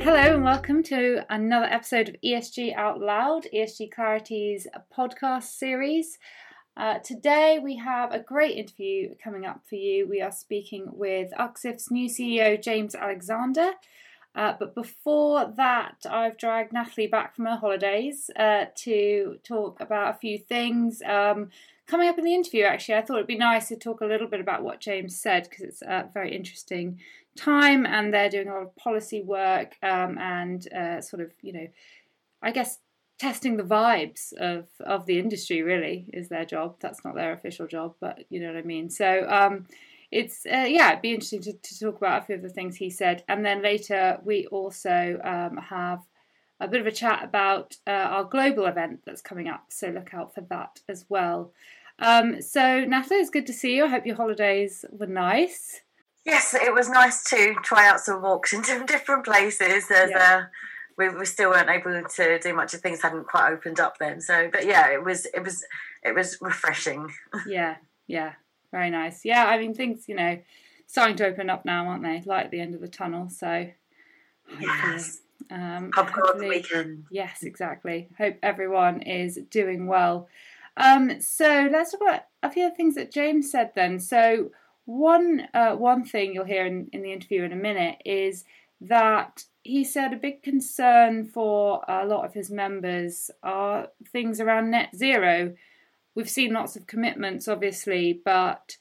Hello and welcome to another episode of ESG Out Loud, ESG Clarity's podcast series. Uh, today we have a great interview coming up for you. We are speaking with UKSIF's new CEO, James Alexander. Uh, but before that, I've dragged Natalie back from her holidays uh, to talk about a few things. Um, coming up in the interview, actually, I thought it'd be nice to talk a little bit about what James said because it's a very interesting time and they're doing a lot of policy work um, and uh, sort of, you know, I guess testing the vibes of, of the industry really is their job. That's not their official job, but you know what I mean. So, um, it's uh, yeah, it'd be interesting to, to talk about a few of the things he said, and then later we also um, have a bit of a chat about uh, our global event that's coming up. So look out for that as well. Um, so Natalie, it's good to see you. I hope your holidays were nice. Yes, it was nice to try out some walks in some different places. As yeah. uh, we, we still weren't able to do much of things hadn't quite opened up then. So, but yeah, it was it was it was refreshing. Yeah, yeah, very nice. Yeah, I mean things, you know, starting to open up now, aren't they? Light at the end of the tunnel. So yes. Um, Pub weekend. Yes, exactly. Hope everyone is doing well. Um, so let's talk about a few of the things that James said then. So one uh, one thing you'll hear in, in the interview in a minute is that he said a big concern for a lot of his members are things around net zero we've seen lots of commitments, obviously, but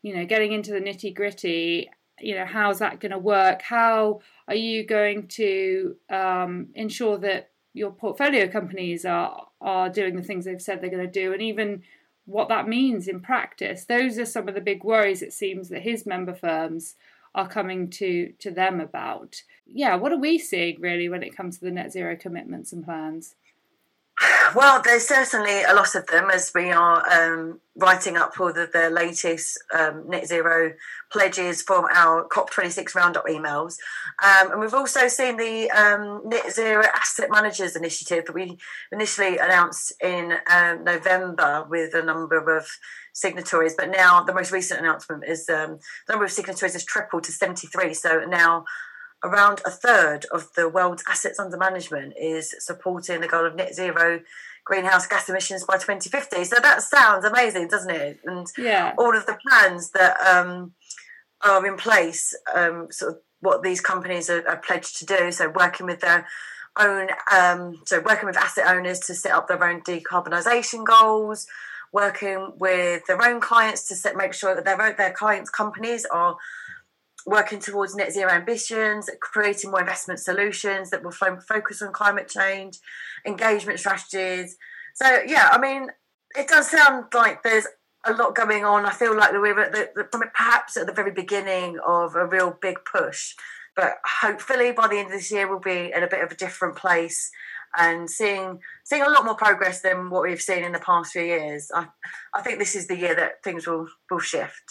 you know, getting into the nitty gritty, you know, how's that going to work? How are you going to um, ensure that your portfolio companies are are doing the things they've said they're going to do, and even what that means in practice? Those are some of the big worries. It seems that his member firms are coming to to them about. Yeah, what are we seeing really when it comes to the net zero commitments and plans? Well, there's certainly a lot of them as we are um, writing up all of the latest um, net zero pledges from our COP26 roundup emails. Um, and we've also seen the um, Net Zero Asset Managers Initiative that we initially announced in um, November with a number of signatories. But now the most recent announcement is um, the number of signatories has tripled to 73. So now around a third of the world's assets under management is supporting the goal of net zero greenhouse gas emissions by 2050. So that sounds amazing, doesn't it? And yeah. all of the plans that um, are in place, um, sort of what these companies are, are, pledged to do. So working with their own, um, so working with asset owners to set up their own decarbonisation goals. Working with their own clients to set, make sure that their their clients' companies are working towards net zero ambitions, creating more investment solutions that will focus on climate change, engagement strategies. So, yeah, I mean, it does sound like there's a lot going on. I feel like we're at the, the, perhaps at the very beginning of a real big push. But hopefully by the end of this year, we'll be in a bit of a different place and seeing seeing a lot more progress than what we've seen in the past few years. I, I think this is the year that things will, will shift.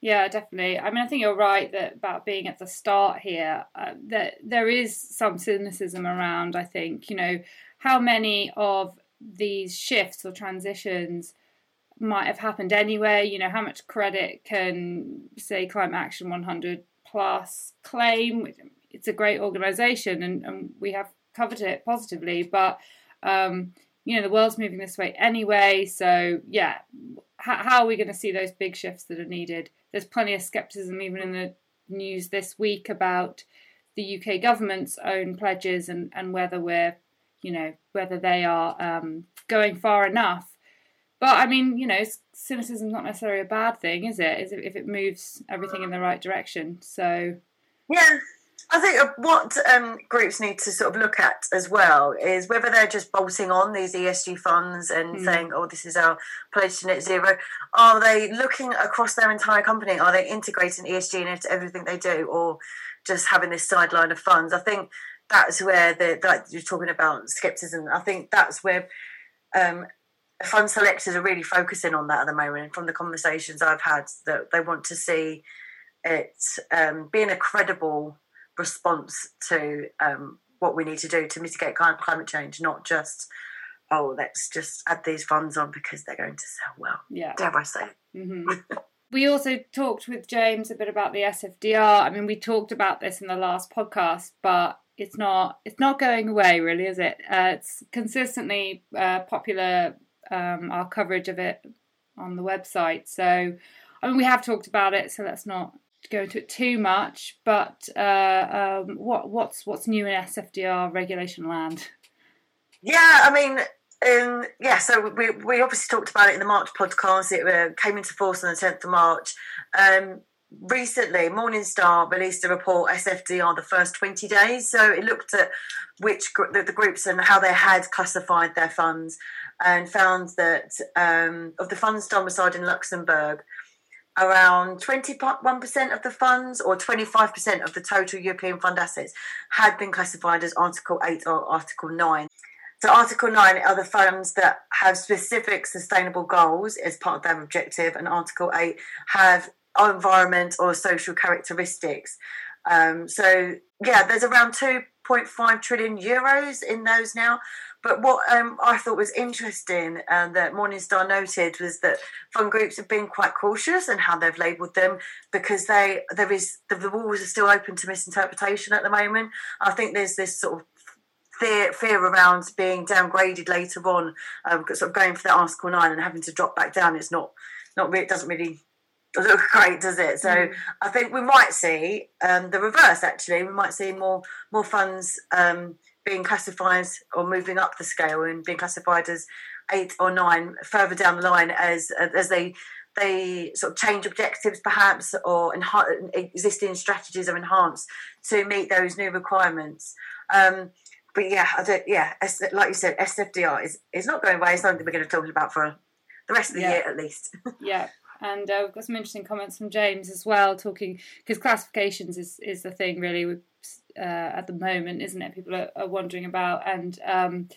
Yeah, definitely. I mean, I think you're right that about being at the start here, uh, that there is some cynicism around. I think you know how many of these shifts or transitions might have happened anyway. You know, how much credit can say Climate Action 100 Plus claim? It's a great organisation, and, and we have covered it positively, but um, you know the world's moving this way anyway. So yeah, how, how are we going to see those big shifts that are needed? There's plenty of skepticism even in the news this week about the UK government's own pledges and, and whether we're, you know, whether they are um, going far enough. But I mean, you know, cynicism is not necessarily a bad thing, is it? Is it if it moves everything in the right direction? So yeah, I think what um, groups need to sort of look at as well is whether they're just bolting on these ESG funds and mm. saying, "Oh, this is our pledge to net zero." Are they looking across their entire company? Are they integrating ESG into everything they do, or just having this sideline of funds? I think that's where the like you're talking about skepticism. I think that's where um, fund selectors are really focusing on that at the moment. From the conversations I've had, that they want to see it um, being a credible response to um, what we need to do to mitigate climate change, not just oh let's just add these funds on because they're going to sell well. Yeah, dare I say? Mm-hmm. we also talked with James a bit about the SFDR. I mean, we talked about this in the last podcast, but it's not it's not going away really, is it? Uh, it's consistently uh, popular. Um, our coverage of it on the website. So, I mean, we have talked about it, so let's not go into it too much. But uh, um, what what's what's new in SFDR regulation land? Yeah, I mean, um, yeah, so we, we obviously talked about it in the March podcast. It uh, came into force on the 10th of March. Um, recently, Morningstar released a report, SFDR, the first 20 days. So it looked at which the, the groups and how they had classified their funds and found that um, of the funds domiciled in Luxembourg, around 21% of the funds or 25% of the total European fund assets had been classified as Article 8 or Article 9. So, Article 9 are the funds that have specific sustainable goals as part of their objective, and Article 8 have environment or social characteristics. Um, so, yeah, there's around 2.5 trillion euros in those now. But what um, I thought was interesting and that Morningstar noted was that fund groups have been quite cautious in how they've labelled them because they there is the, the walls are still open to misinterpretation at the moment. I think there's this sort of fear fear around being downgraded later on, um, sort of going for that Article Nine and having to drop back down. It's not not really, it doesn't really look great, does it? So mm. I think we might see um, the reverse. Actually, we might see more more funds um, being classified or moving up the scale and being classified as eight or nine further down the line as as they they sort of change objectives perhaps or enhance, existing strategies are enhanced to meet those new requirements. Um, but yeah, I don't. Yeah, like you said, SFDR is is not going away. It's something we're going to be talking about for the rest of the yeah. year at least. yeah. And uh, we've got some interesting comments from James as well, talking because classifications is, is the thing really uh, at the moment, isn't it? People are, are wondering about, and um,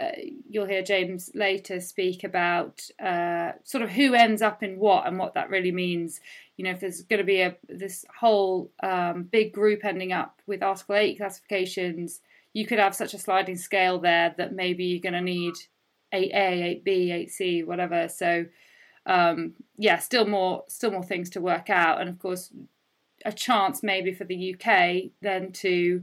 uh, you'll hear James later speak about uh, sort of who ends up in what and what that really means. You know, if there's going to be a this whole um, big group ending up with Article Eight classifications you could have such a sliding scale there that maybe you're going to need 8A, 8B, 8C, whatever. So um, yeah, still more still more things to work out, and of course, a chance maybe for the UK then to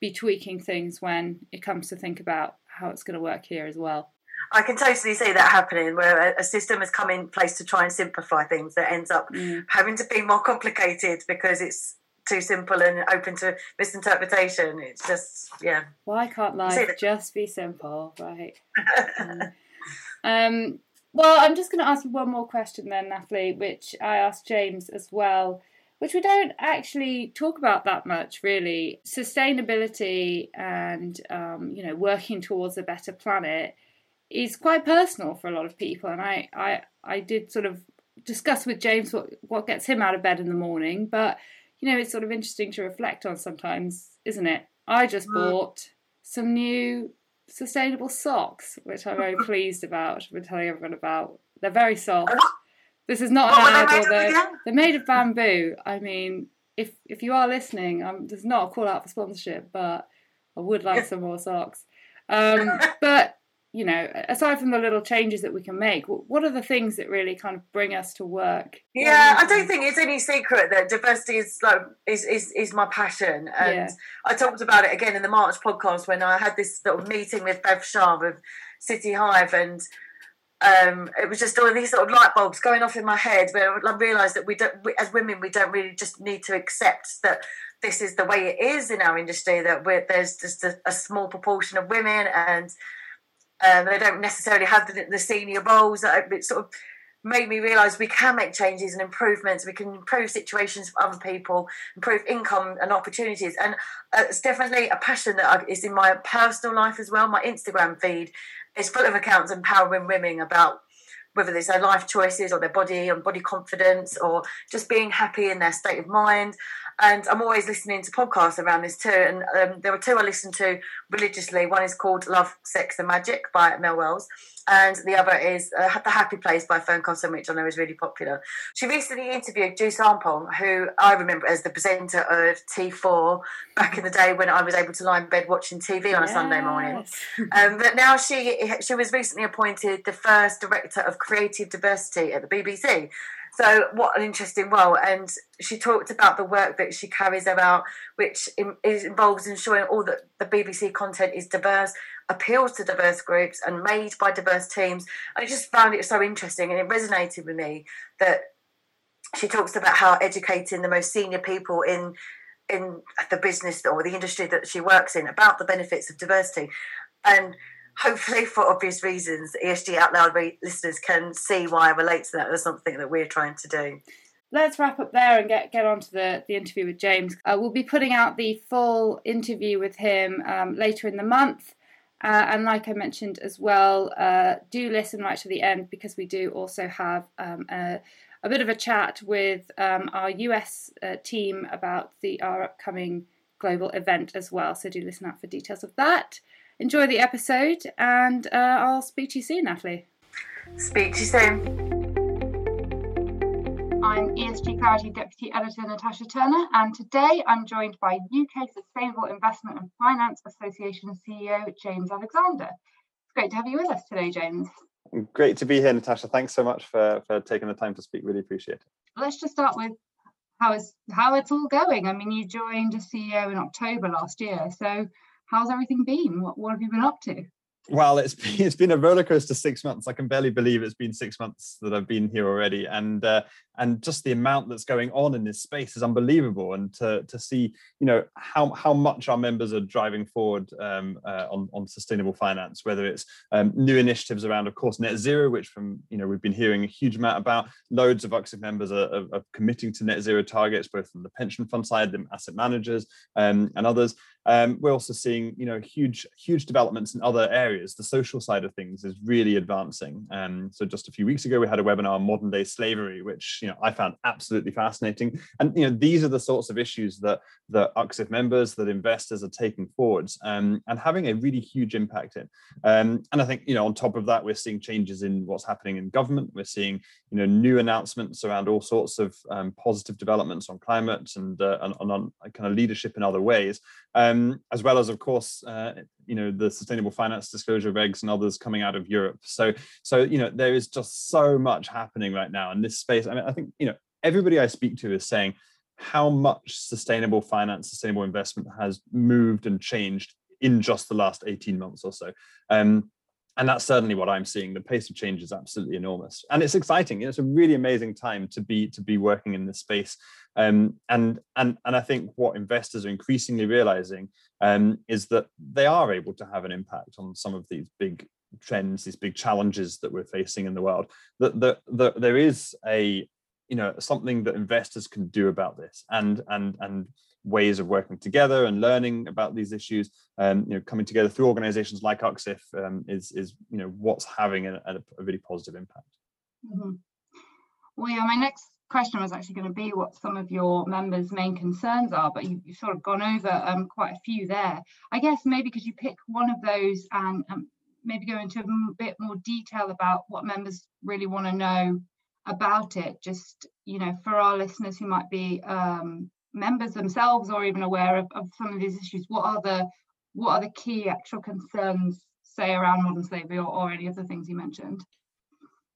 be tweaking things when it comes to think about how it's going to work here as well. I can totally see that happening where a system has come in place to try and simplify things that ends up mm. having to be more complicated because it's too simple and open to misinterpretation. It's just yeah. Why can't life just be simple, right? um, well, I'm just going to ask you one more question then, Natalie, which I asked James as well, which we don't actually talk about that much, really. Sustainability and um, you know working towards a better planet is quite personal for a lot of people, and I I I did sort of discuss with James what what gets him out of bed in the morning, but you know, it's sort of interesting to reflect on sometimes, isn't it? I just mm. bought some new sustainable socks, which I'm very pleased about. I've been telling everyone about. They're very soft. This is not an ad, they're, they're made of bamboo. I mean, if if you are listening, um, there's not a call out for sponsorship, but I would like some more socks. Um, but you know, aside from the little changes that we can make, what are the things that really kind of bring us to work? Yeah, I don't think it's any secret that diversity is like is is, is my passion, and yeah. I talked about it again in the March podcast when I had this sort of meeting with Bev Shah of City Hive, and um, it was just all these sort of light bulbs going off in my head where I realised that we don't, we, as women, we don't really just need to accept that this is the way it is in our industry. That there's just a, a small proportion of women and um, they don't necessarily have the, the senior roles. It sort of made me realise we can make changes and improvements. We can improve situations for other people, improve income and opportunities. And uh, it's definitely a passion that is in my personal life as well. My Instagram feed is full of accounts empowering women about whether it's their life choices or their body and body confidence or just being happy in their state of mind and I'm always listening to podcasts around this too. And um, there were two I listen to religiously. One is called Love, Sex and Magic by Mel Wells, and the other is uh, The Happy Place by Fearne Cotton, which I know is really popular. She recently interviewed June Sarpong, who I remember as the presenter of T4 back in the day when I was able to lie in bed watching TV on a yes. Sunday morning. Um, but now she she was recently appointed the first director of creative diversity at the BBC. So what an interesting role. And she talked about the work that she carries out, which involves ensuring all that the BBC content is diverse, appeals to diverse groups, and made by diverse teams. I just found it so interesting, and it resonated with me that she talks about how educating the most senior people in in the business or the industry that she works in about the benefits of diversity and hopefully for obvious reasons esg out loud listeners can see why i relate to that as something that we're trying to do let's wrap up there and get get on to the, the interview with james uh, we'll be putting out the full interview with him um, later in the month uh, and like I mentioned as well, uh, do listen right to the end because we do also have um, a, a bit of a chat with um, our US uh, team about the our upcoming global event as well. So do listen out for details of that. Enjoy the episode, and uh, I'll speak to you soon, Natalie. Speak to you soon. I'm ESG Clarity Deputy Editor Natasha Turner, and today I'm joined by UK Sustainable Investment and Finance Association CEO James Alexander. It's great to have you with us today, James. Great to be here, Natasha. Thanks so much for, for taking the time to speak. Really appreciate it. Let's just start with how is how it's all going. I mean, you joined as CEO in October last year, so how's everything been? What, what have you been up to? Well, it's been, it's been a roller coaster six months. I can barely believe it's been six months that I've been here already, and uh, and just the amount that's going on in this space is unbelievable. And to to see, you know, how how much our members are driving forward um, uh, on on sustainable finance, whether it's um, new initiatives around, of course, net zero, which from you know we've been hearing a huge amount about. Loads of UKSIF members are, are, are committing to net zero targets, both from the pension fund side, the asset managers, um, and others. Um, we're also seeing, you know, huge, huge developments in other areas. The social side of things is really advancing. Um, so just a few weeks ago, we had a webinar on modern day slavery, which you know I found absolutely fascinating. And you know, these are the sorts of issues that that UKSIF members, that investors are taking forwards um, and having a really huge impact in. Um, and I think you know, on top of that, we're seeing changes in what's happening in government. We're seeing you know new announcements around all sorts of um, positive developments on climate and, uh, and, and on kind of leadership in other ways um, as well as, of course, uh, you know, the sustainable finance disclosure regs and others coming out of Europe. So, so you know, there is just so much happening right now in this space. I mean, I think you know, everybody I speak to is saying how much sustainable finance, sustainable investment has moved and changed in just the last 18 months or so. Um, and that's certainly what I'm seeing. The pace of change is absolutely enormous, and it's exciting. It's a really amazing time to be to be working in this space. Um, and and and I think what investors are increasingly realizing um, is that they are able to have an impact on some of these big trends, these big challenges that we're facing in the world. That that, that there is a you know something that investors can do about this, and and and ways of working together and learning about these issues. Um, you know coming together through organizations like UKSIF um, is is you know what's having a, a, really positive impact. Mm-hmm. well yeah my next question was actually going to be what some of your members main concerns are but you, have sort of gone over um, quite a few there. I guess maybe because you pick one of those and um, maybe go into a bit more detail about what members really want to know about it? Just you know for our listeners who might be um, members themselves or even aware of, of some of these issues what are the what are the key actual concerns say around modern slavery or, or any of the things you mentioned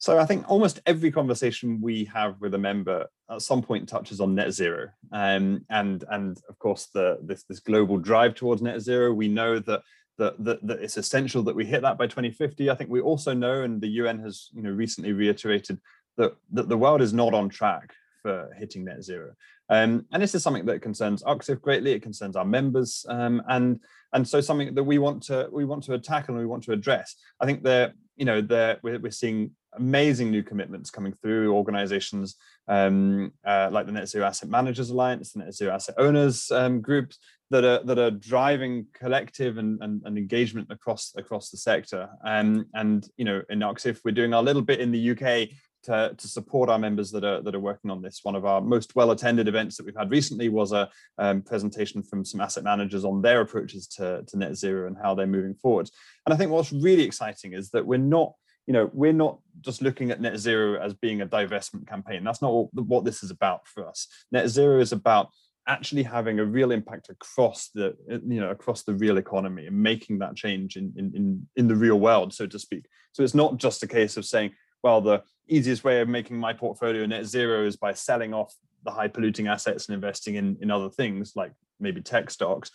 so I think almost every conversation we have with a member at some point touches on net zero, um, and and of course the this this global drive towards net zero. We know that that, that, that it's essential that we hit that by 2050. I think we also know, and the UN has you know recently reiterated that that the world is not on track for hitting net zero. Um, and this is something that concerns UKSIF greatly. It concerns our members, um, and and so something that we want to we want to tackle and we want to address. I think that you know that we're, we're seeing amazing new commitments coming through organizations um, uh, like the Net Zero Asset Managers Alliance, the Net Zero Asset Owners um, groups that are that are driving collective and, and, and engagement across across the sector. Um, and you know, in UKSIF, we're doing our little bit in the UK to, to support our members that are that are working on this. One of our most well attended events that we've had recently was a um, presentation from some asset managers on their approaches to, to net zero and how they're moving forward. And I think what's really exciting is that we're not you know we're not just looking at net zero as being a divestment campaign that's not what this is about for us net zero is about actually having a real impact across the you know across the real economy and making that change in in in, in the real world so to speak so it's not just a case of saying well, the easiest way of making my portfolio net zero is by selling off the high polluting assets and investing in, in other things like maybe tech stocks.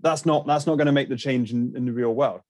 That's not that's not going to make the change in, in the real world.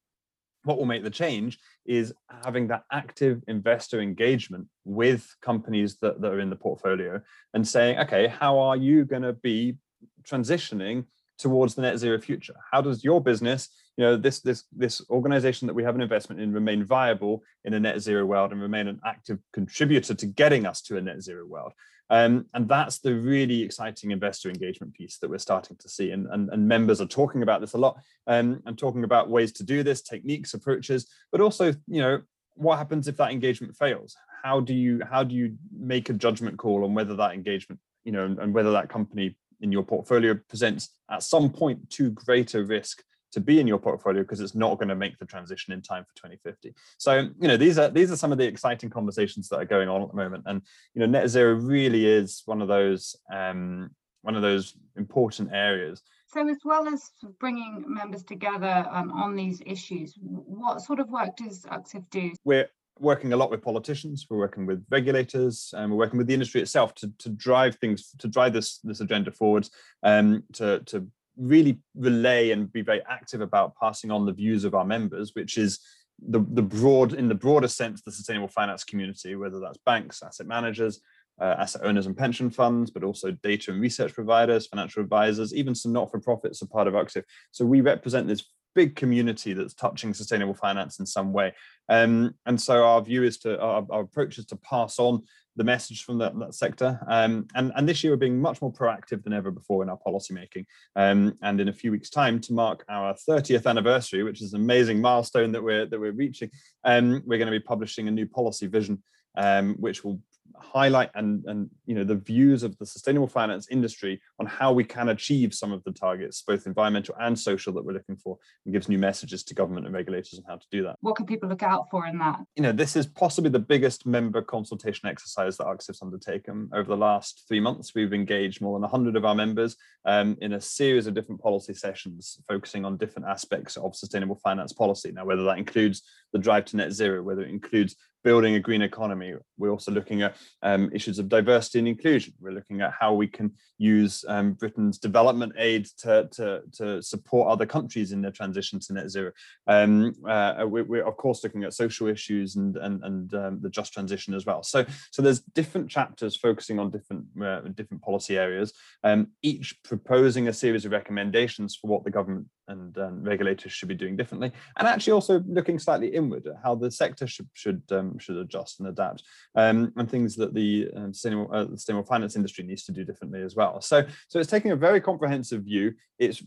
What will make the change is having that active investor engagement with companies that, that are in the portfolio and saying, okay, how are you going to be transitioning towards the net zero future? How does your business, you know, this this this organization that we have an investment in remain viable in a net zero world and remain an active contributor to getting us to a net zero world? Um, and that's the really exciting investor engagement piece that we're starting to see. And, and, and members are talking about this a lot um, and talking about ways to do this, techniques, approaches, but also, you know, what happens if that engagement fails? How do you how do you make a judgment call on whether that engagement, you know, and, and whether that company in your portfolio presents at some point too great a risk to be in your portfolio because it's not going to make the transition in time for 2050 so you know these are these are some of the exciting conversations that are going on at the moment. And you know net zero really is one of those um, one of those important areas. So as well as bringing members together um, on these issues what sort of work does UKSIF do? We're working a lot with politicians, we're working with regulators, and we're working with the industry itself to, to drive things, to drive this, this agenda forwards, um, to, to really relay and be very active about passing on the views of our members, which is the, the broad, in the broader sense, the sustainable finance community, whether that's banks, asset managers, uh, asset owners and pension funds, but also data and research providers, financial advisors, even some not-for-profits are part of UKSIF. So we represent this big community that's touching sustainable finance in some way. Um, and so our view is to our, our, approach is to pass on the message from that, that sector. Um, and, and this year we're being much more proactive than ever before in our policymaking. Um, and in a few weeks' time, to mark our 30th anniversary, which is an amazing milestone that we're that we're reaching, um, we're going to be publishing a new policy vision, um, which will highlight and and you know the views of the sustainable finance industry on how we can achieve some of the targets both environmental and social that we're looking for and gives new messages to government and regulators on how to do that. What can people look out for in that? You know this is possibly the biggest member consultation exercise that UKSIF's undertaken. Over the last three months we've engaged more than 100 of our members um, in a series of different policy sessions focusing on different aspects of sustainable finance policy. Now whether that includes the drive to net zero whether it includes building a green economy. We're also looking at um, issues of diversity and inclusion. We're looking at how we can use um, Britain's development aid to, to, to, support other countries in their transition to net zero. Um, uh, we, we're, of course looking at social issues and, and, and um, the just transition as well. So, so there's different chapters focusing on different, uh, different policy areas, um, each proposing a series of recommendations for what the government and um, regulators should be doing differently, and actually also looking slightly inward at how the sector should should um, should adjust and adapt, um, and things that the um, sustainable, uh, sustainable finance industry needs to do differently as well. So so it's taking a very comprehensive view. It's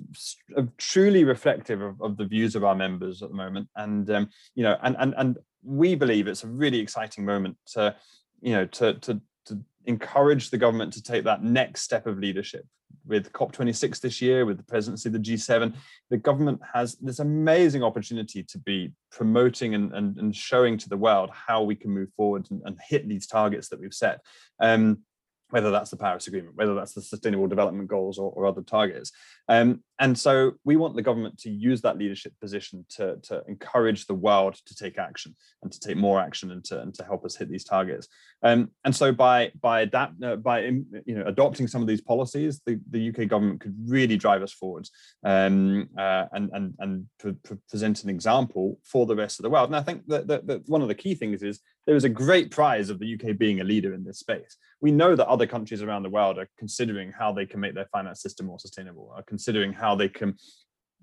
truly reflective of, of, the views of our members at the moment, and um, you know, and and and we believe it's a really exciting moment to you know to to to encourage the government to take that next step of leadership with COP26 this year, with the presidency of the G7, the government has this amazing opportunity to be promoting and, and, and showing to the world how we can move forward and, and hit these targets that we've set. Um, whether that's the Paris Agreement, whether that's the Sustainable Development Goals or, or other targets. Um, and so we want the government to use that leadership position to, to encourage the world to take action and to take more action and to, and to help us hit these targets. Um, and so by by adapt uh, by you know adopting some of these policies, the, the UK government could really drive us forwards um, uh, and and and pre- pre- present an example for the rest of the world. And I think that, that, that one of the key things is there is a great prize of the UK being a leader in this space. We know that other countries around the world are considering how they can make their finance system more sustainable, are considering how they can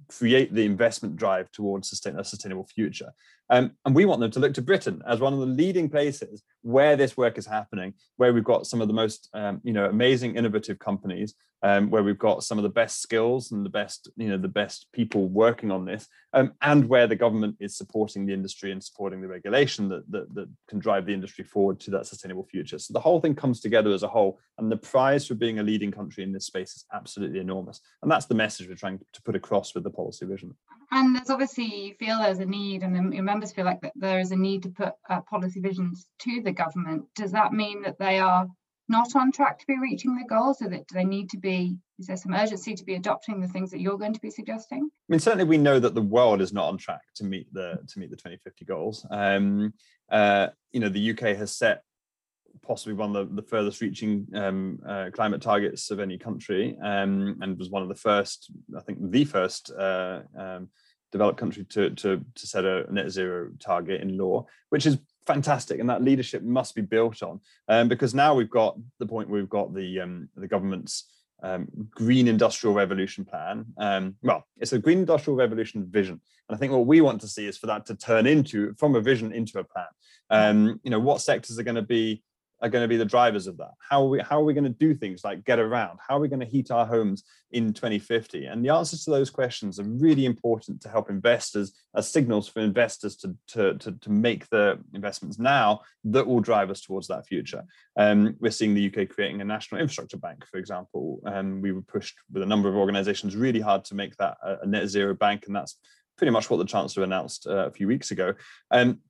create the investment drive towards sustain, a sustainable future. Um, and we want them to look to Britain as one of the leading places where this work is happening, where we've got some of the most, um, you know, amazing, innovative companies, um, where we've got some of the best skills and the best, you know, the best people working on this, um, and where the government is supporting the industry and supporting the regulation that, that that can drive the industry forward to that sustainable future. So the whole thing comes together as a whole, and the prize for being a leading country in this space is absolutely enormous. And that's the message we're trying to put across with the policy vision. And there's obviously you feel there's a need, and your members feel like that there is a need to put uh, policy visions to the government. Does that mean that they are not on track to be reaching their goals, or that do they need to be is there some urgency to be adopting the things that you're going to be suggesting? I mean, certainly we know that the world is not on track to meet the to meet the 2050 goals. Um, uh, you know, the UK has set possibly one of the, the furthest reaching um, uh, climate targets of any country um, and was one of the first, I think the first uh, um, developed country to, to, to set a net zero target in law, which is fantastic and that leadership must be built on um, because now we've got the point where we've got the um, the government's um, green industrial revolution plan um, well it's a green industrial revolution vision. And i think what we want to see is for that to turn into from a vision into a plan. Um, you know what sectors are going to be are going to be the drivers of that. How are we, how are we going to do things like get around? How are we going to heat our homes in 2050? And the answers to those questions are really important to help investors as signals for investors to, to, to, to make the investments now that will drive us towards that future. Um, we're seeing the UK creating a national infrastructure bank, for example. And we were pushed with a number of organizations really hard to make that a, a net zero bank. And that's pretty much what the Chancellor announced uh, a few weeks ago. Um,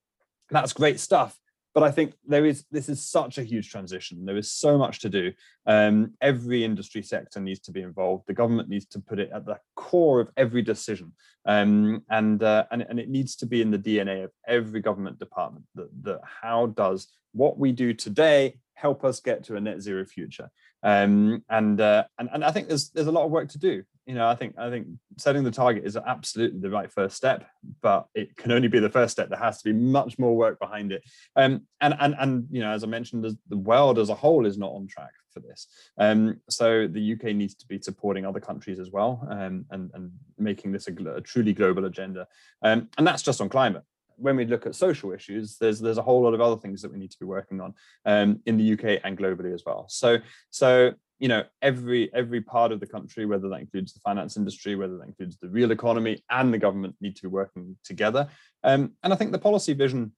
that's great stuff but I think there is this is such a huge transition. There is so much to do. Um, every industry sector needs to be involved. The government needs to put it at the core of every decision, um, and uh, and and it needs to be in the DNA of every government department. That that how does what we do today help us get to a net zero future? Um, and uh, and and I think there's there's a lot of work to do you know, I think I think setting the target is absolutely the right first step, but it can only be the first step. There has to be much more work behind it. Um, and and and you know, as I mentioned, the world as a whole is not on track for this. Um, so the UK needs to be supporting other countries as well, um, and and making this a, a truly global agenda. Um, and that's just on climate when we look at social issues, there's there's a whole lot of other things that we need to be working on um, in the UK and globally as well. So so you know every every part of the country whether that includes the finance industry whether that includes the real economy and the government need to be working together. Um, and i think the policy vision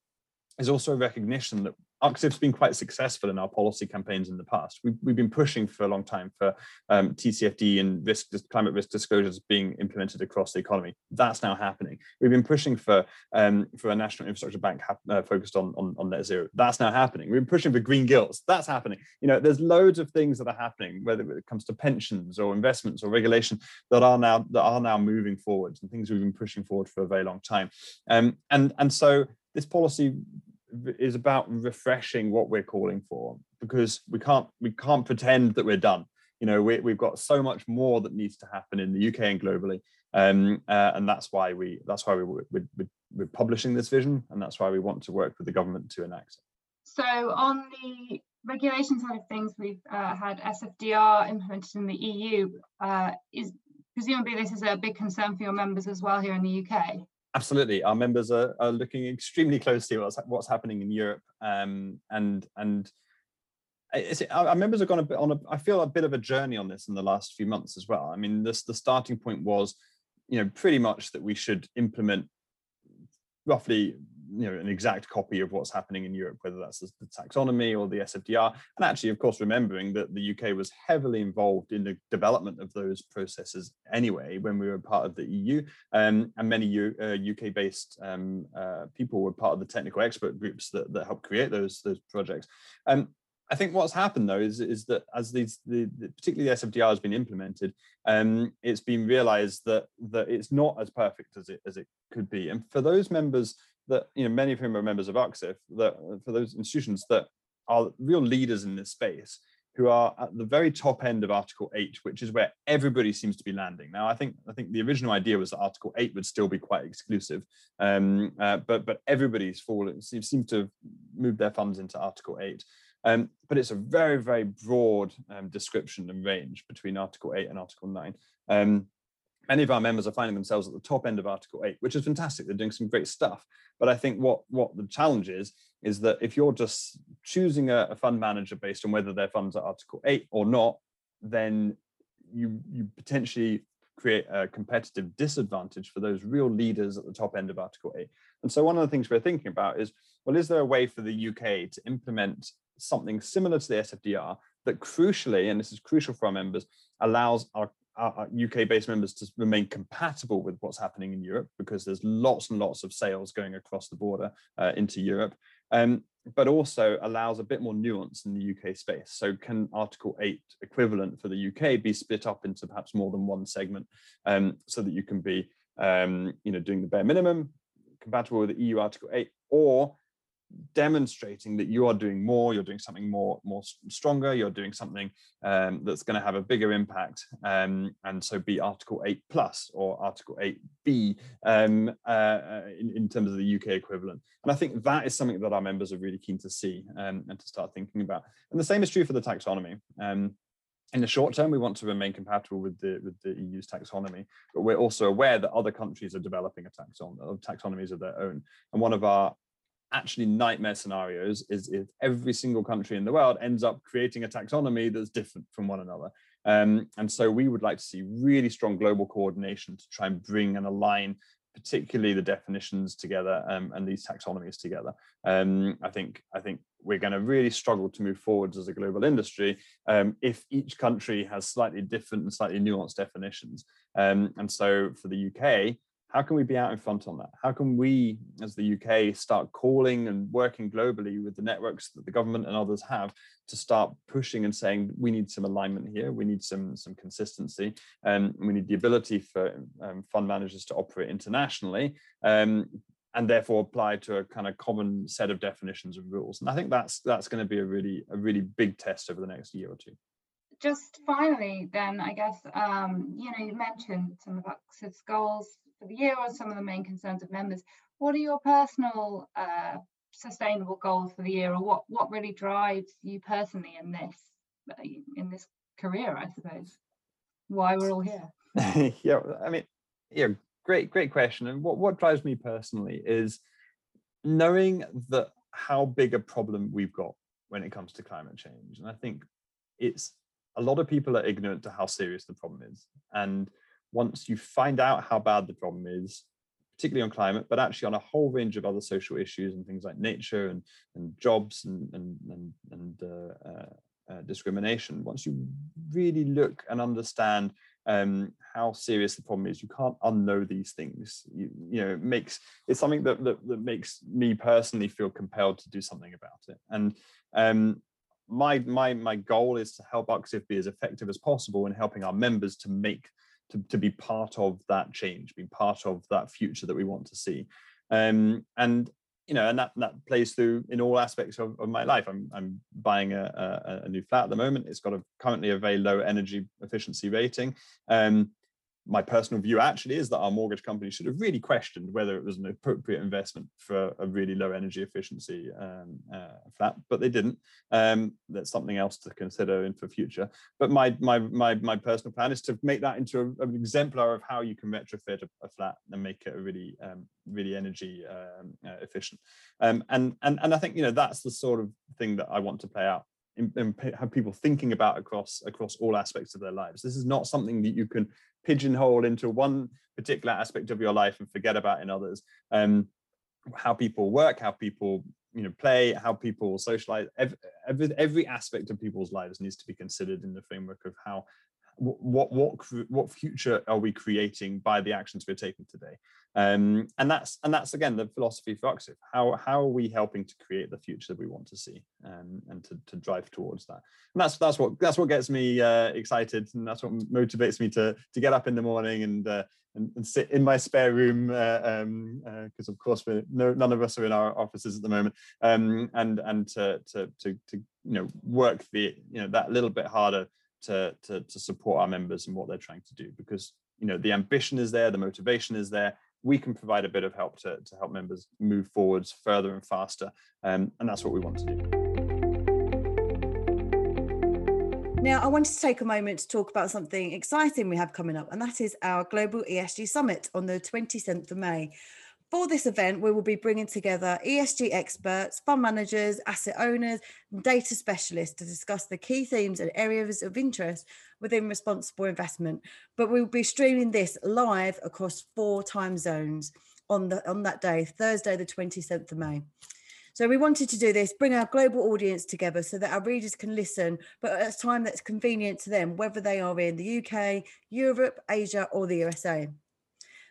is also a recognition that UKSIF's been quite successful in our policy campaigns in the past. We've, we've been pushing for a long time for um, TCFD and risk, climate risk disclosures being implemented across the economy. That's now happening. We've been pushing for um, for a national infrastructure bank uh, focused on, on, on net zero. That's now happening. We've been pushing for green gilts. That's happening. You know, there's loads of things that are happening, whether it comes to pensions or investments or regulation that are now that are now moving forwards and things we've been pushing forward for a very long time. Um, and and so this policy is about refreshing what we're calling for because we can't we can't pretend that we're done. You know we, we've got so much more that needs to happen in the uk and globally um, uh, and that's why we that's why we, we, we, we're publishing this vision and that's why we want to work with the government to enact it. So on the regulation side of things we've uh, had sfdr implemented in the eu uh, is presumably this is a big concern for your members as well here in the uk absolutely. Our members are, are looking extremely closely at what's, what's happening in europe um, and and our members have gone a bit on a i feel a bit of a journey on this in the last few months as well. I mean this the starting point was you know pretty much that we should implement roughly you know an exact copy of what's happening in Europe, whether that's the, taxonomy or the SFDR. And actually, of course, remembering that the UK was heavily involved in the development of those processes anyway when we were part of the EU, um, and many U, uh, UK-based um, uh, people were part of the technical expert groups that, that helped create those those projects. Um, I think what's happened though is is that as these the, the particularly the SFDR has been implemented, um, it's been realised that that it's not as perfect as it as it could be. And for those members that you know many of whom are members of UKSIF, that for those institutions that are real leaders in this space, who are at the very top end of Article 8, which is where everybody seems to be landing. Now, I think I think the original idea was that Article 8 would still be quite exclusive, um, uh, but but everybody's fallen seems, to have moved their funds into Article 8. Um, but it's a very, very broad um, description and range between Article 8 and Article 9. Many of our members are finding themselves at the top end of Article 8, which is fantastic. They're doing some great stuff. But I think what, what the challenge is, is that if you're just choosing a, a fund manager based on whether their funds are Article 8 or not, then you, you potentially create a competitive disadvantage for those real leaders at the top end of Article 8. And so one of the things we're thinking about is, well, is there a way for the UK to implement something similar to the SFDR that crucially, and this is crucial for our members, allows our, our UK-based members to remain compatible with what's happening in Europe because there's lots and lots of sales going across the border uh, into Europe. Um, but also allows a bit more nuance in the UK space. So, can Article 8 equivalent for the UK be split up into perhaps more than one segment um, so that you can be um, you know, doing the bare minimum compatible with the EU Article 8 or demonstrating that you are doing more you're doing something more more stronger you're doing something um, that's going to have a bigger impact um, and so be article 8 plus or article 8b um, uh, uh, in, in, terms of the uk equivalent. And i think that is something that our members are really keen to see um, and to start thinking about. And the same is true for the taxonomy. Um, in the short term, we want to remain compatible with the with the EU's taxonomy, but we're also aware that other countries are developing a taxon taxonomies of their own. And one of our actually nightmare scenarios is if every single country in the world ends up creating a taxonomy that's different from one another. Um, and so we would like to see really strong global coordination to try and bring and align particularly the definitions together um, and these taxonomies together. Um, I think I think we're going to really struggle to move forwards as a global industry um, if each country has slightly different and slightly nuanced definitions. Um, and so for the UK, how can we be out in front on that? How can we, as the UK, start calling and working globally with the networks that the government and others have to start pushing and saying we need some alignment here, we need some some consistency, um, we need the ability for um, fund managers to operate internationally, um, and therefore apply to a kind of common set of definitions and rules. And I think that's that's going to be a really a really big test over the next year or two just finally then i guess um, you know you mentioned some of UKSIF's goals for the year or some of the main concerns of members. What are your personal uh, sustainable goals for the year, or what what really drives you personally in this uh, in this career? I suppose why we're all here. yeah, I mean, yeah, great great question. And what what drives me personally is knowing that how big a problem we've got when it comes to climate change, and I think it's a lot of people are ignorant to how serious the problem is and once you find out how bad the problem is, particularly on climate, but actually on a whole range of other social issues and things like nature and, and jobs and, and, and, and uh, uh, uh, discrimination, once you really look and understand um, how serious the problem is, you can't unknow these things. You, you know, it makes it's something that, that, that makes me personally feel compelled to do something about it. And um, my my my goal is to help UKSIF be as effective as possible in helping our members to make to, to be part of that change, be part of that future that we want to see. Um, and you know, and that that plays through in all aspects of, of my life. I'm I'm buying a, a, a, new flat at the moment. It's got a currently a very low energy efficiency rating. Um, my personal view actually is that our mortgage company should have really questioned whether it was an appropriate investment for a really low energy efficiency um, uh, flat, but they didn't. Um, that's something else to consider in for future. But my my my my personal plan is to make that into a, an exemplar of how you can retrofit a, a flat and make it really um, really energy um, uh, efficient. Um, and and and I think you know that's the sort of thing that I want to play out and have people thinking about across across all aspects of their lives. This is not something that you can pigeonhole into one particular aspect of your life and forget about in others. Um, how people work, how people you know play, how people socialize. Every, every, every aspect of people's lives needs to be considered in the framework of how what what what future are we creating by the actions we're taking today um, and that's and that's again the philosophy for UKSIF. How how are we helping to create the future that we want to see um, and to, to drive towards that? And that's that's what that's what gets me uh, excited, and that's what motivates me to to get up in the morning and uh, and, and, sit in my spare room because uh, um, uh, of course we're no none of us are in our offices at the moment, um, and and to, to to to you know work the you know that little bit harder to to to support our members and what they're trying to do because you know the ambition is there, the motivation is there we can provide a bit of help to, to help members move forwards further and faster. Um, and that's what we want to do. Now, I wanted to take a moment to talk about something exciting we have coming up, and that is our Global ESG Summit on the 27th of May. For this event, we will be bringing together ESG experts, fund managers, asset owners, and data specialists to discuss the key themes and areas of interest within responsible investment. But we will be streaming this live across four time zones on the on that day, Thursday, the 27th of May. So we wanted to do this, bring our global audience together so that our readers can listen, but at a time that's convenient to them, whether they are in the UK, Europe, Asia, or the USA.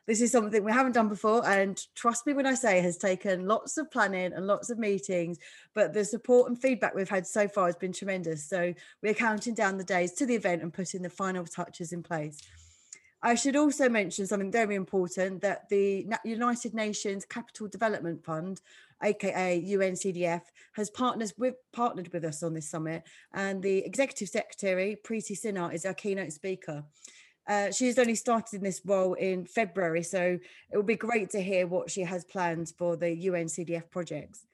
This is something we haven't done before, and trust me when I say, it has taken lots of planning and lots of meetings. But the support and feedback we've had so far has been tremendous. So we're counting down the days to the event and putting the final touches in place. I should also mention something very important that the United Nations Capital Development Fund, aka UNCDF, has partners with partnered with us on this summit, and the Executive Secretary Preeti Sinha is our keynote speaker. Uh, she's only started in this role in February, so it will be great to hear what she has planned for the UNCDF projects.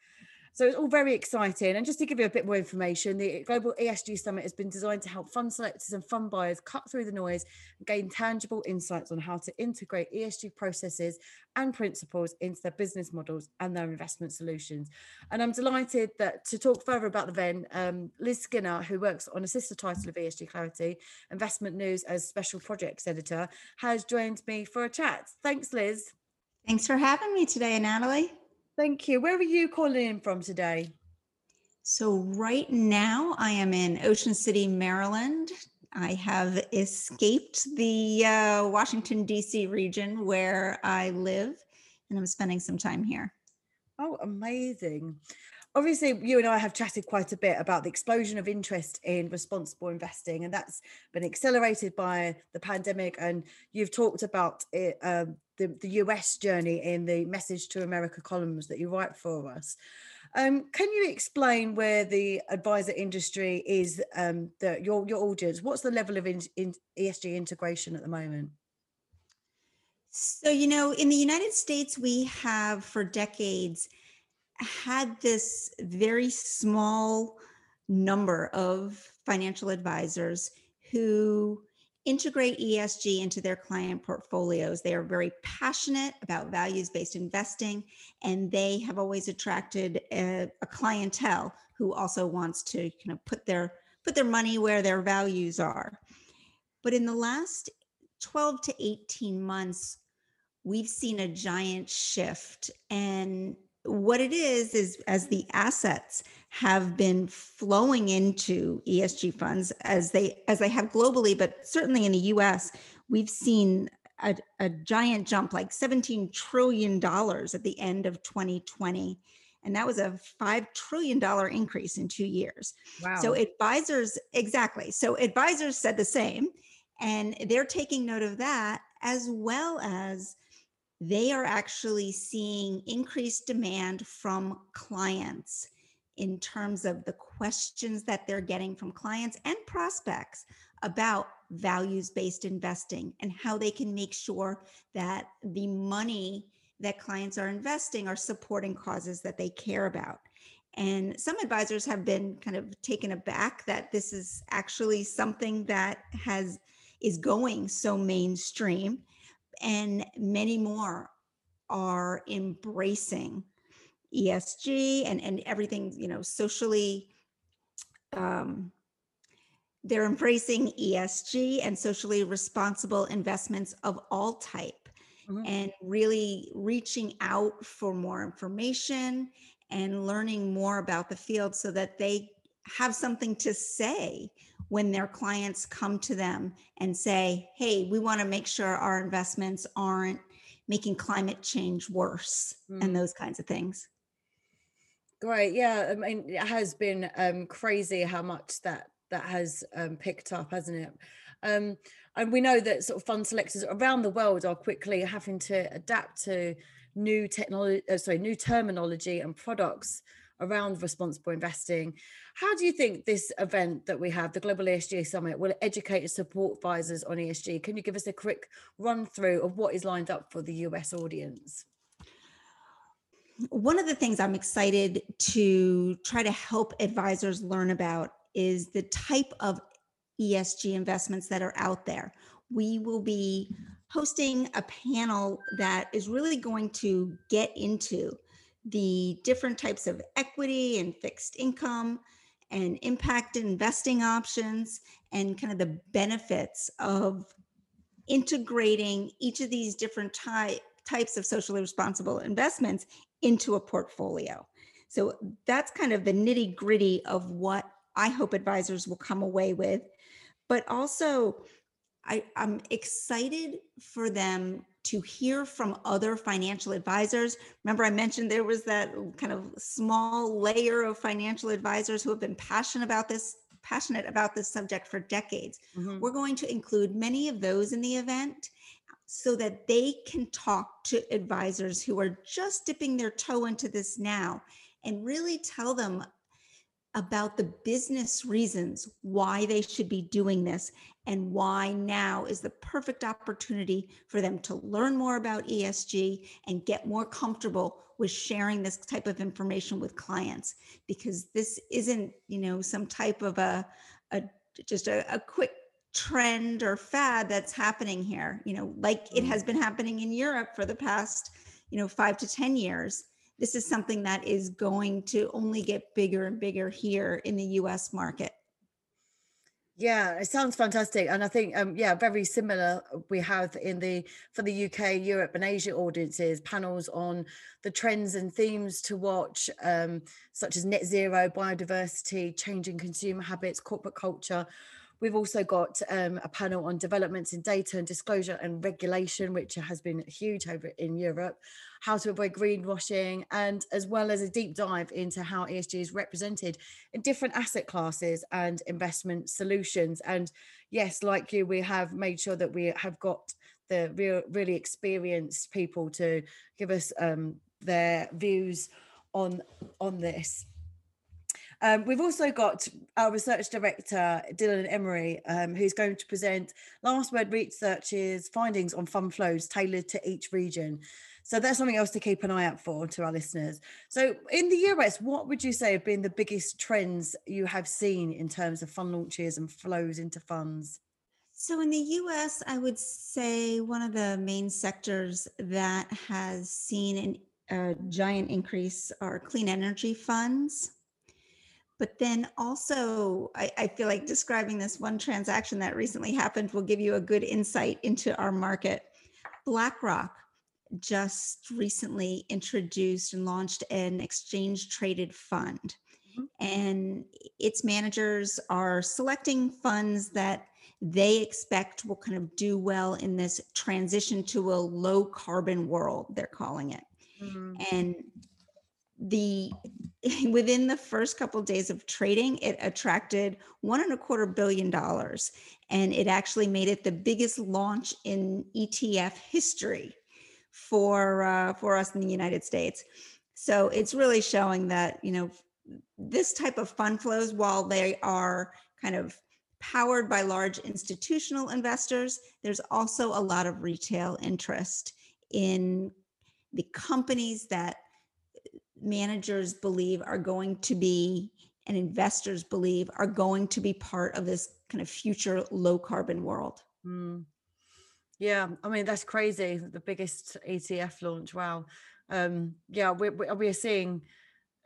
So it's all very exciting. And just to give you a bit more information, the Global ESG Summit has been designed to help fund selectors and fund buyers cut through the noise and gain tangible insights on how to integrate ESG processes and principles into their business models and their investment solutions. And I'm delighted that to talk further about the event, um, Liz Skinner, who works on a sister title of ESG Clarity, Investment News as Special Projects Editor, has joined me for a chat. Thanks, Liz. Thanks for having me today, Natalie. Thank you. Where are you calling in from today? So, right now, I am in Ocean City, Maryland. I have escaped the uh, Washington, D.C. region where I live, and I'm spending some time here. Oh, amazing. Obviously, you and I have chatted quite a bit about the explosion of interest in responsible investing, and that's been accelerated by the pandemic. And you've talked about it, um, the, the US journey in the Message to America columns that you write for us. Um, can you explain where the advisor industry is, um, the, your, your audience? What's the level of in, in ESG integration at the moment? So, you know, in the United States, we have for decades had this very small number of financial advisors who integrate ESG into their client portfolios. They are very passionate about values based investing, and they have always attracted a, a, clientele who also wants to kind of put their put their money where their values are. But in the last 12 to 18 months, we've seen a giant shift and what it is is as the assets have been flowing into ESG funds as they as they have globally, but certainly in the US, we've seen a, a giant jump, like 17 trillion dollars at the end of 2020. And that was a $5 trillion increase in two years. Wow. So advisors, exactly. So advisors said the same. And they're taking note of that as well as they are actually seeing increased demand from clients in terms of the questions that they're getting from clients and prospects about values based investing and how they can make sure that the money that clients are investing are supporting causes that they care about. And some advisors have been kind of taken aback that this is actually something that has is going so mainstream and many more are embracing ESG and, and everything, you know, socially. Um, they're embracing ESG and socially responsible investments of all type mm-hmm. and really reaching out for more information and learning more about the field so that they have something to say when their clients come to them and say, hey, we want to make sure our investments aren't making climate change worse mm. and those kinds of things. Great. Yeah. I mean, it has been um, crazy how much that that has um, picked up, hasn't it? Um, and we know that sort of fund selectors around the world are quickly having to adapt to new technology, uh, sorry, new terminology and products around responsible investing. How do you think this event that we have, the Global ESG Summit, will educate and support advisors on ESG? Can you give us a quick run through of what is lined up for the US audience? One of the things I'm excited to try to help advisors learn about is the type of ESG investments that are out there. We will be hosting a panel that is really going to get into the different types of equity and fixed income and impact investing options and kind of the benefits of integrating each of these different ty- types of socially responsible investments into a portfolio. So that's kind of the nitty gritty of what I hope advisors will come away with. But also, I, I'm excited for them to hear from other financial advisors. Remember, I mentioned there was that kind of small layer of financial advisors who have been passionate about this, passionate about this subject for decades. Mm-hmm. We're going to include many of those in the event so that they can talk to advisors who are just dipping their toe into this now and really tell them about the business reasons why they should be doing this and why now is the perfect opportunity for them to learn more about ESG and get more comfortable with sharing this type of information with clients because this isn't, you know, some type of a, a just a, a quick trend or fad that's happening here, you know, like it has mm. been happening in Europe for the past, you know, 5 to 10 years this is something that is going to only get bigger and bigger here in the US market. Yeah, it sounds fantastic, and I think um, yeah, very similar. We have in the for the UK, Europe, and Asia audiences panels on the trends and themes to watch, um, such as net zero, biodiversity, changing consumer habits, corporate culture, We've also got um, a panel on developments in data and disclosure and regulation, which has been huge over in Europe, how to avoid greenwashing, and as well as a deep dive into how ESG is represented in different asset classes and investment solutions. And yes, like you, we have made sure that we have got the real, really experienced people to give us um, their views on on this. Um, we've also got our research director, Dylan Emery, um, who's going to present Last Word Research's findings on fund flows tailored to each region. So that's something else to keep an eye out for to our listeners. So in the US, what would you say have been the biggest trends you have seen in terms of fund launches and flows into funds? So in the US, I would say one of the main sectors that has seen an, a giant increase are clean energy funds. But then also, I, I, feel like describing this one transaction that recently happened will give you a good insight into our market. BlackRock just recently introduced and launched an exchange traded fund. Mm-hmm. And its managers are selecting funds that they expect will kind of do well in this transition to a low carbon world, they're calling it. Mm-hmm. And the within the first couple of days of trading it attracted one and a quarter billion dollars and it actually made it the biggest launch in etf history for uh, for us in the united states. So it's really showing that you know this type of fund flows while they are kind of powered by large institutional investors there's also a lot of retail interest in the companies that managers believe are going to be and investors believe are going to be part of this kind of future low carbon world. Mm. Yeah, I mean that's crazy. The biggest ETF launch. Wow. Um, yeah, we're we're seeing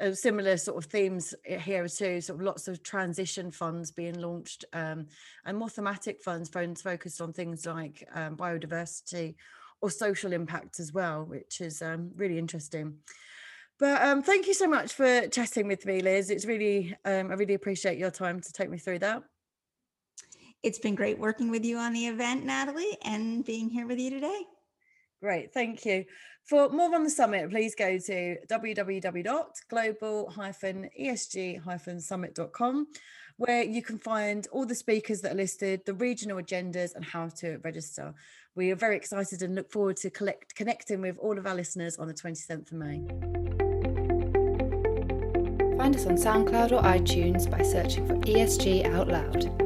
uh, similar sort of themes here too. Sort of lots of transition funds being launched, um, and more thematic funds, funds focused on things like um, biodiversity or social impact as well, which is um, really interesting. But um, thank you so much for chatting with me, Liz. It's really, um, I really appreciate your time to take me through that. It's been great working with you on the event, Natalie, and being here with you today. Great, thank you. For more on the summit, please go to www.global-esg-summit.com, where you can find all the speakers that are listed, the regional agendas, and how to register. We are very excited and look forward to collect, connecting with all of our listeners on the 27th of May. Find us on SoundCloud or iTunes by searching for ESG Out Loud.